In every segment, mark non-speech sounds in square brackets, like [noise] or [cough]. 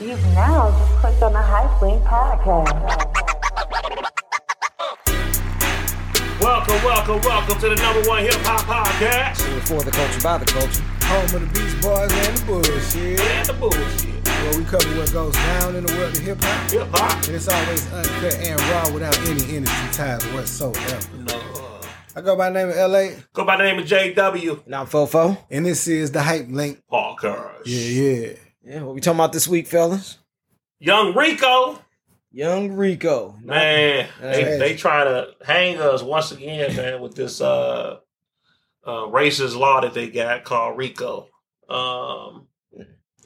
You've now just clicked on the Hype Link podcast. Welcome, welcome, welcome to the number one hip hop podcast. For the culture, by the culture. Home of the Beach Boys and the bullshit. And the bullshit. Where we cover what goes down in the world of hip hop. Hip hop. And it's always uncut and raw without any industry ties whatsoever. No. Uh. I go by the name of LA, Go by the name of JW And I'm Fofo. and this is the Hype Link. Podcast. Yeah, yeah. Yeah, what we talking about this week, fellas? Young Rico. Young Rico. Man, they, they trying to hang us once again, man, with this uh, uh racist law that they got called Rico. Um,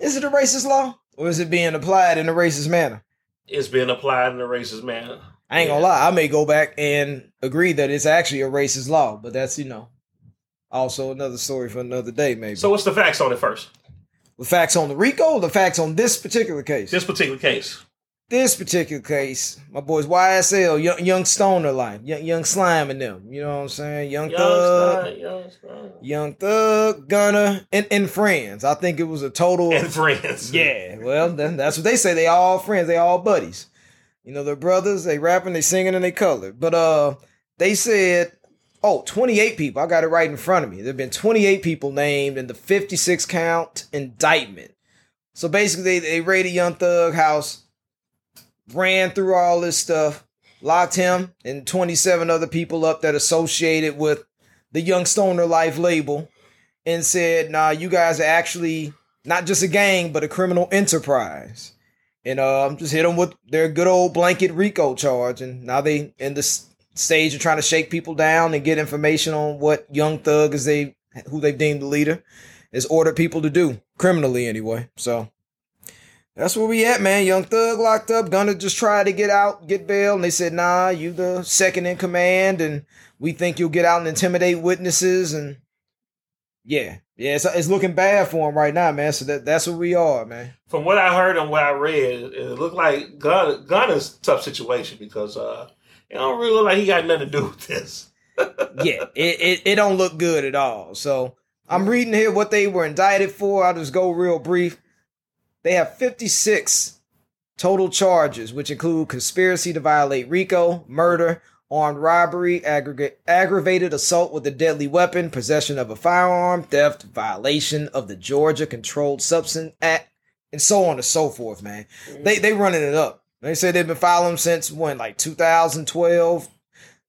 Is it a racist law? Or is it being applied in a racist manner? It's being applied in a racist manner. I ain't gonna lie, I may go back and agree that it's actually a racist law, but that's, you know, also another story for another day, maybe. So what's the facts on it first? The facts on the Rico, or the facts on this particular case. This particular case. this particular case, my boys YSL, young, young stoner line, young, young slime and them. You know what I'm saying? Young, Young thug, Stein, Young Stein. young thug, Gunna, and, and friends. I think it was a total. And Of, friends. [laughs] yeah, well, then that's what they say. They all friends. They all buddies. You know, they're brothers. They rapping, they singing, and they color. But uh, they said, oh, 28 people. I got it right in front of me. There've been 28 people named in the 56 count indictment. So basically, they, they raided Young Thug house, ran through all this stuff, locked him and 27 other people up that associated with the Young Stoner Life label, and said, nah, you guys are actually not just a gang, but a criminal enterprise. And um, just hit them with their good old blanket RICO charge. And now they in the s- stage of trying to shake people down and get information on what Young Thug is they who they've deemed the leader is ordered people to do criminally anyway. So that's where we at, man. Young Thug locked up. Gunna just try to get out, get bail, and they said, "Nah, you the second in command, and we think you'll get out and intimidate witnesses." And yeah, yeah, it's, it's looking bad for him right now, man. So that that's where we are, man. From what I heard and what I read, it looked like Gun tough situation because uh, it don't really look like he got nothing to do with this. [laughs] yeah, it, it it don't look good at all. So I'm reading here what they were indicted for. I'll just go real brief. They have 56 total charges, which include conspiracy to violate RICO, murder, armed robbery, aggregate, aggravated assault with a deadly weapon, possession of a firearm, theft, violation of the Georgia Controlled Substance Act, and so on and so forth, man. They mm. they running it up. They said they've been following them since when, like 2012,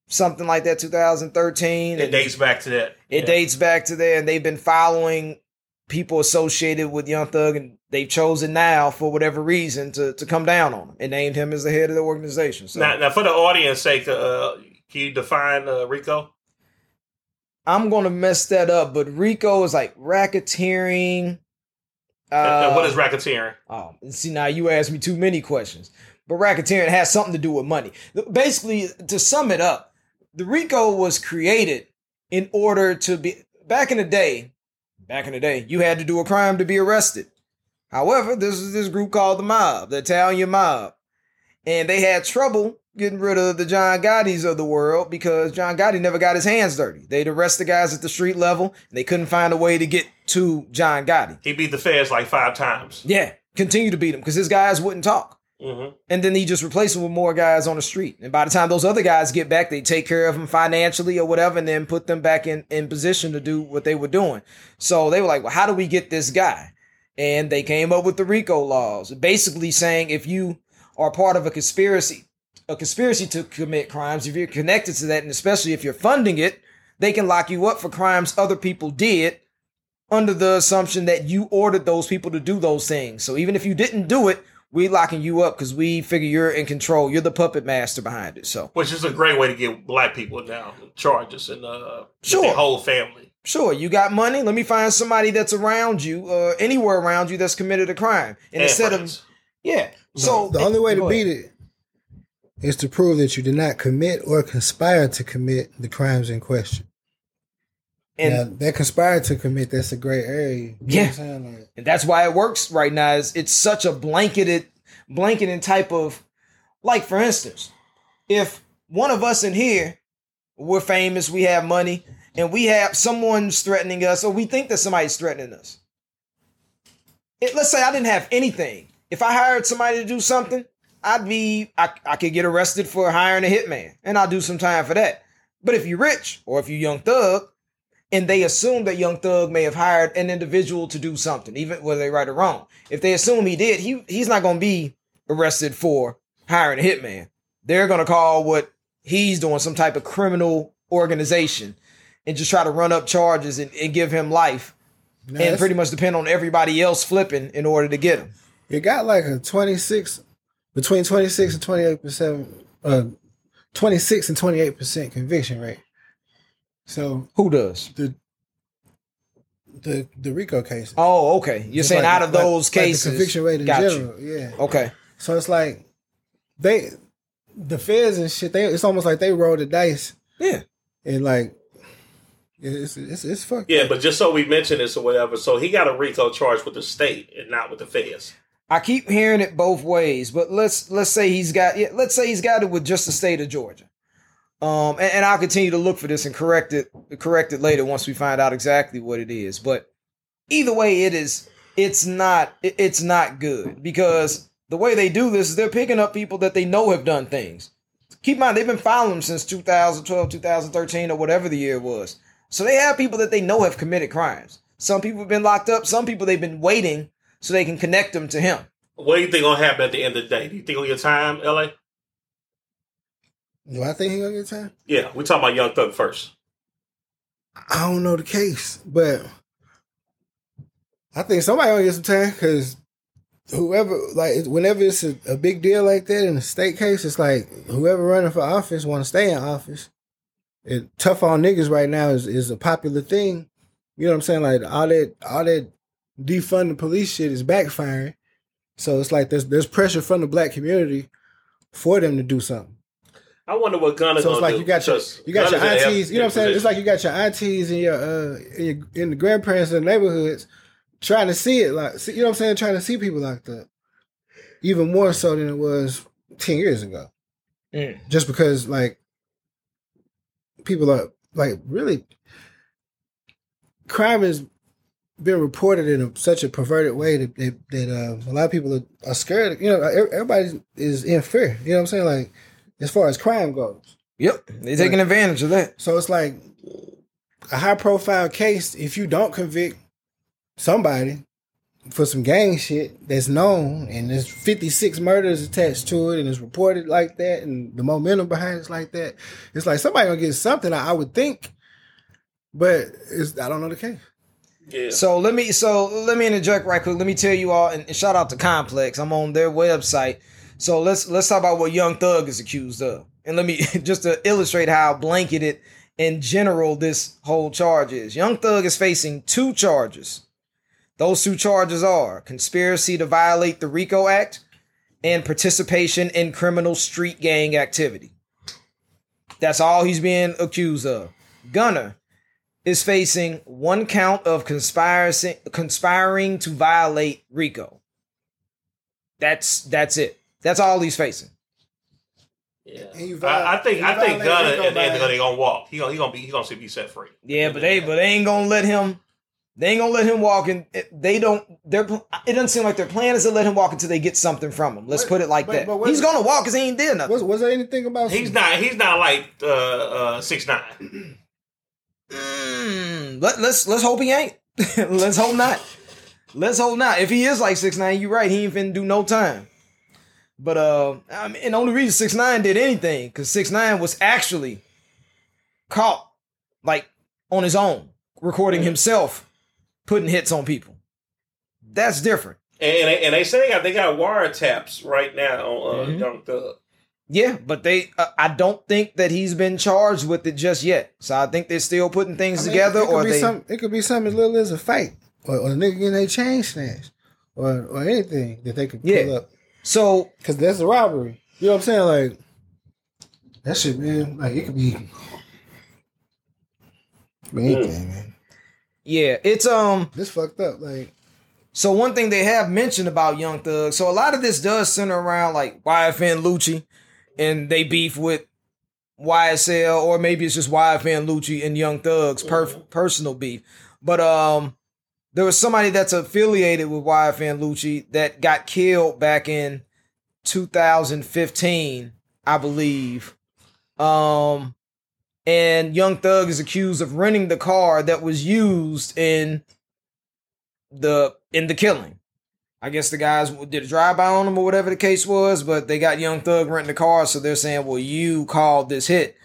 something like that, 2013. It and dates back to that. it Yeah. dates back to there, and they've been following people associated with Young Thug, and they've chosen now for whatever reason to to come down on him and named him as the head of the organization. So Now, now, for the audience sake, uh, can you define uh, Rico? I'm gonna mess that up, but Rico is like racketeering. And- and what uh, racketeering? Oh, see now you asked me too many questions. But racketeering has something to do with money. Basically, to sum it up, the RICO was created in order to be back in the day. Back in the day, you had to do a crime to be arrested. However, this is this group called the Mob, the Italian Mob, and they had trouble getting rid of the John Gotti's of the world because John Gotti never got his hands dirty. They'd arrest the guys at the street level, and they couldn't find a way to get to John Gotti. He beat the feds like five times. Yeah, continue to beat him because his guys wouldn't talk. Hmm And then he just replaced them with more guys on the street. And by the time those other guys get back, they take care of them financially or whatever, and then put them back in, in position to do what they were doing. So they were like, well, how do we get this guy? And they came up with the RICO laws, basically saying if you are part of a conspiracy, a conspiracy to commit crimes, if you're connected to that, and especially if you're funding it, they can lock you up for crimes other people did under the assumption that you ordered those people to do those things. So even if you didn't do it, we locking you up because we figure you're in control. You're the puppet master behind it. So Which is a great way to get black people now charges and uh, Sure. their whole family. sure, you got money. Let me find somebody that's around you, uh, anywhere around you that's committed a crime. And, And instead friends. of yeah, so the only way to beat it is to prove that you did not commit or conspire to commit the crimes in question. And now, that conspired to commit, that's a gray area. You know what Yeah. Like, And that's why it works right now. Is it's such a blanketed, blanketing type of, like for instance, if one of us in here, we're famous, we have money, and we have someone's threatening us, or we think that somebody's threatening us. It, let's say I didn't have anything, if I hired somebody to do something, I'd be I, I could get arrested for hiring a hitman, and I'll do some time for that. But if you're rich or if you're young thug, and they assume that young thug may have hired an individual to do something, even whether they right or wrong. If they assume he did, he he's not going to be arrested for hiring a hitman. They're going to call what he's doing some type of criminal organization and just try to run up charges and, and give him life Now, and pretty much depend on everybody else flipping in order to get him. it got like a 26 between 26 and 28 percent uh 26 and 28 percent conviction rate so Who does? the the the rico cases Oh, okay. You're It's saying like- out of like- those like the cases, conviction rate in got you. general yeah Okay. so it's like they the feds and shit they it's almost like they roll the dice Yeah. and like it's it's it's fucked Yeah, but just so we mention this or whatever, so he got a RICO charge with the state and not with the feds. I keep hearing it both ways, but let's let's say he's got yeah, let's say he's got it with just the state of Georgia. Um, and, and I'll continue to look for this and correct it correct it later once we find out exactly what it is. But either way, it is it's not it's not good because the way they do this is they're picking up people that they know have done things. Keep in mind they've been following them since 2012, 2013, or whatever the year was. So they have people that they know have committed crimes. Some people have been locked up. Some people they've been waiting so they can connect them to him. What do you think gonna happen at the end of the day? Do you think on your time, LA? Do i think he gonna get time Yeah, we talking about Young Thug first. I don't know the case, but I think somebody gonna get some time because whoever, like, whenever it's a, a big deal like that in a state case, it's like whoever running for office want to stay in office. It tough on niggas right now is is a popular thing. You know what I'm saying? Like all that all that defund the police shit is backfiring. So it's like there's there's pressure from the black community for them to do something. I wonder what Gunna So it's like do. you got your because you got your Gunna's aunties. You know what I'm saying? It's like you got your aunties and your uh and, your, and the grandparents in the neighborhoods trying to see it like see, you know what I'm saying? Trying to see people like that. Even more so than it was ten years ago. Mm. Just because like people are like really crime has been reported in a, such a perverted way that that, that uh, a lot of people are, are scared. You know, everybody is in fear. You know what I'm saying? Like as far as crime goes. Yep, they're taking advantage of that. So it's like a high profile case. If you don't convict somebody for some gang shit that's known, and there's 56 murders attached to it, and it's reported like that, and the momentum behind it's like that, it's like somebody gonna get something. I, I would think, but it's I don't know the case. Yeah. So let me so let me interject right quick. Let me tell you all, and, and shout out to Complex. I'm on their website. So let's let's talk about what Young Thug is accused of, and let me [laughs] just to illustrate how blanketed in general this whole charge is. Young Thug is facing two charges. Those two charges are conspiracy to violate the RICO Act and participation in criminal street gang activity. That's all he's being accused of. Gunna is facing one count of conspiring conspiring to violate RICO. That's that's it. That's all he's facing. Yeah. And I, I think you I think violate Gunna Rico at the end of the day gonna walk. He gonna he gonna be he gonna be set free. Yeah, but they but they ain't gonna let him. They ain't gonna let him walk in. They don't. They're. It doesn't seem like their plan is to let him walk until they get something from him. Let's But- put it like but- that. but what- He's gonna walk because he ain't did nothing. Was, was there anything about He's some- not he's not like uh uh six nine. Mm, let, let's let's hope he ain't. [laughs] let's hope not. Let's hope not. If he is like six nine, you're right. He ain't finna do no time. But uh, I mean, and the only reason six nine did anything because six nine was actually caught like on his own, recording himself, putting hits on people. That's different. And, and, they, and they say they got they got wiretaps right now on uh, Mhm. Young Thug. Yeah, but they, uh, I don't think that he's been charged with it just yet. So I think they're still putting things I mean, together, or they. some, it could be something as little as a fight, or, or a nigga getting their chain snatched, or or anything that they could pull Yeah. up. So Cause that's a robbery. You know what I'm saying? Like that shit, man. Like it could be, anything, man. yeah, it's um. This fucked up. Like So one thing they have mentioned about Young Thug, so a lot of this does center around like YFN Lucci, and they beef with YSL, or maybe it's just YFN Lucci and Young Thug's per- personal beef. But um, there was somebody that's affiliated with YFN Lucci that got killed back in 2015, I believe. Um, and Young Thug is accused of renting the car that was used in the in the killing. I guess the guys did a drive by on him or whatever the case was, but they got Young Thug renting the car, so they're saying, "Well, you called this hit,"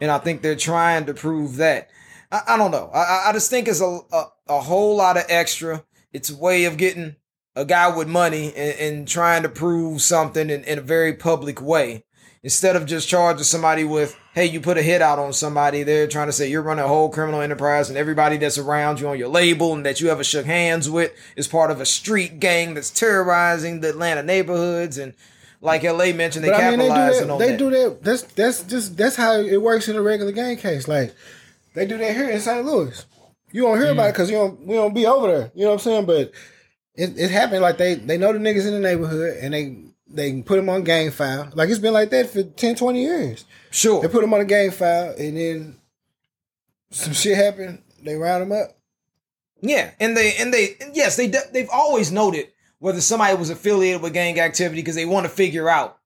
and I think they're trying to prove that. I, I don't know. I, I just think it's a, a a whole lot of extra. It's a way of getting a guy with money and, and trying to prove something in, in a very public way instead of just charging somebody with, hey, you put a hit out on somebody, they're trying to say you're running a whole criminal enterprise and everybody that's around you on your label and that you ever shook hands with is part of a street gang that's terrorizing the Atlanta neighborhoods and like LA mentioned, they But I mean, they do that. on They that. do that. That's that's just that's how it works in a regular gang case. Like they do that here in St. Louis. You don't hear about it mm. because you don't we don't be over there. You know what I'm saying? But it, it happened like they they know the niggas in the neighborhood and they they can put them on gang file. Like it's been like that for 10, 20 years. Sure. They put them on a gang file and then some shit happened. They round them up. Yeah, and they and they yes they de- they've always noted whether somebody was affiliated with gang activity because they want to figure out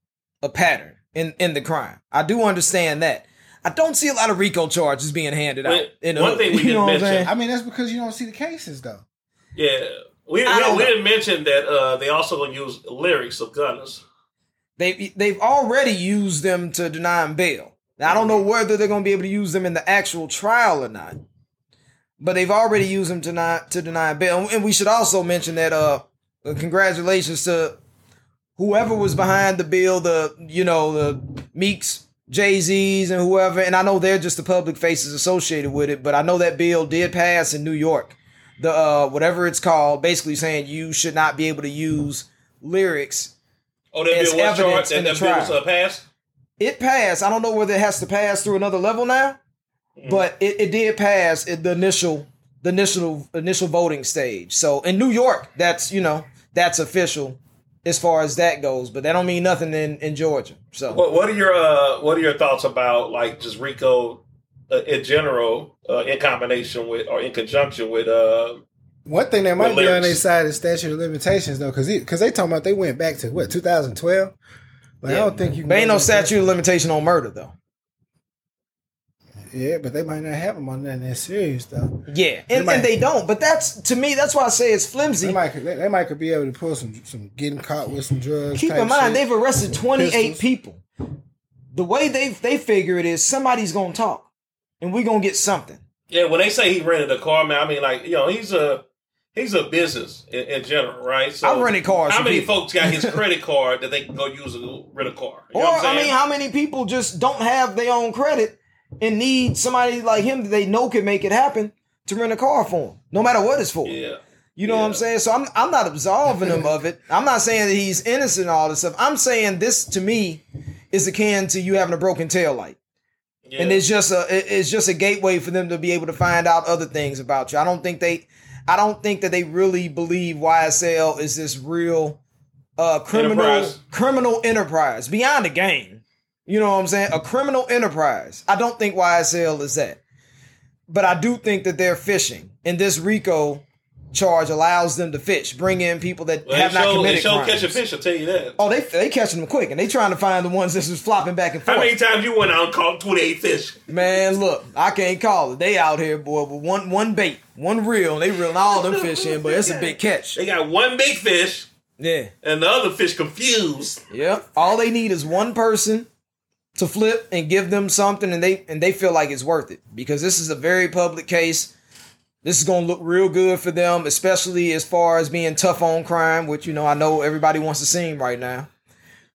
a pattern in in the crime. I do understand that. I don't see a lot of RICO charges being handed out. Wait, in the one hood. thing we You didn't I'm mention- saying? I mean, that's because you don't see the cases though. Yeah, we I we, don't we didn't mention that uh, they also gonna use lyrics of Gunna's. They they've already used them to deny him bail. Now, I don't know whether they're going to be able to use them in the actual trial or not, but they've already used them to not to deny bail. And we should also mention that uh, congratulations to whoever was behind the bill, the you know the Meeks, Jay Z's, and whoever. And I know they're just the public faces associated with it, but I know that bill did pass in New York. The uh, whatever it's called, basically saying you should not be able to use lyrics Oh, that As bill was evidence charged. in That, the that bill was uh, passed. it passed. I don't know whether it has to pass through another level now, Mm. but it, it did pass at the initial the initial initial voting stage. So in New York, that's you know that's official as far as that goes, but that don't mean nothing in in Georgia. So What, what are your uh, What are your thoughts about like just Rico uh, in general, uh, in combination with or in conjunction with? Uh, One thing that might With be on their side is statute of limitations though, because because they talking about they went back to what 2012. Like I don't think you. can there ain't no statute of limitation on murder though. Yeah, but they might not have them on nothing that serious though. Yeah, and, might- and they don't. But that's to me, that's why I say it's flimsy. They might could- they, they might could be able to pull some some getting caught with some drugs. Keep in mind, shit. they've arrested 28 people. The way they they figure it is somebody's gonna talk, and we're gonna get something. yeah, when they say he rented a car, man, I mean like you know he's a he's a business in, in general, right? So I've rented cars How many people. folks got his [laughs] credit card that they can go use to rent a car? You Or know what I'm I mean, how many people just don't have their own credit and need somebody like him that they know can make it happen to rent a car for them, no matter what it's for. yeah. You know what I'm saying? So I'm I'm not absolving him of it. I'm not saying that he's innocent and all this stuff. I'm saying this to me is akin to you having a broken tail light. Yeah. and it's just a it's just a gateway for them to be able to find out other things about you. I don't think they I don't think that they really believe YSL is this real uh criminal Enterprise. criminal enterprise beyond the game. You know what I'm saying? A criminal enterprise. I don't think YSL is that. But I do think that they're fishing. And this RICO charge allows them to fish, bring in people that well, have they not show, they committed show crimes. catch a fish. I'll tell you that. Oh, they they catching them quick, and they trying to find the ones that's just flopping back and forth. How many times you went out and caught 28 fish? Man, look, I can't call it. They out here, boy, with one one bait, one reel, and they reeling all them fish in, but it's a big catch. They got one big fish Yeah, and the other fish confused. yep. All they need is one person to flip and give them something, and they and they feel like it's worth it because this is a very public case. This is gonna look real good for them, especially as far as being tough on crime, which you know I know everybody wants to see right now.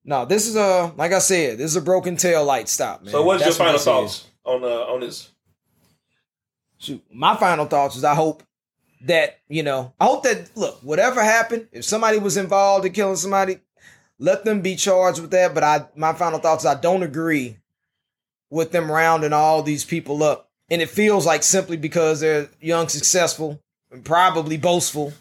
No, this is a like I said, this is a broken tail light stop, man. So, what's That's your final is. thoughts on uh, on this? shoot, my final thoughts is I hope that, you know, I hope that, look, whatever happened, if somebody was involved in killing somebody, let them be charged with that. But I, my final thoughts, I don't agree with them rounding all these people up. And it feels like simply because they're young, successful, and probably boastful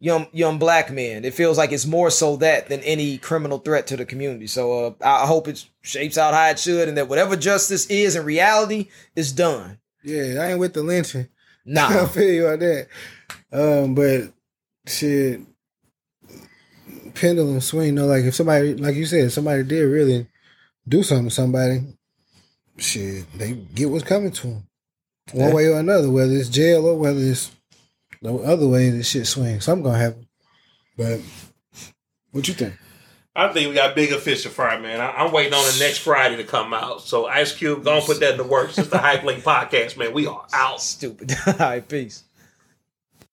young young black men. It feels like it's more so that than any criminal threat to the community. So uh, I hope it shapes out how it should, and that whatever justice is in reality is done. Yeah, I ain't with the lynching. [laughs] I Nah. feel you on that. Um, but shit, pendulum swing. You know, like if somebody, like you said, if somebody did really do something to somebody, shit, they get what's coming to them, one Yeah. way or another. Whether it's jail or whether it's the other way, this shit swings. Something gonna happen. But what you think? I think we got bigger fish to fry, man. I, I'm waiting on the next Friday to come out. So Ice Cube, go and put that in the works. It's the Hype Link podcast, man. We are out. Stupid. [laughs] All right, peace.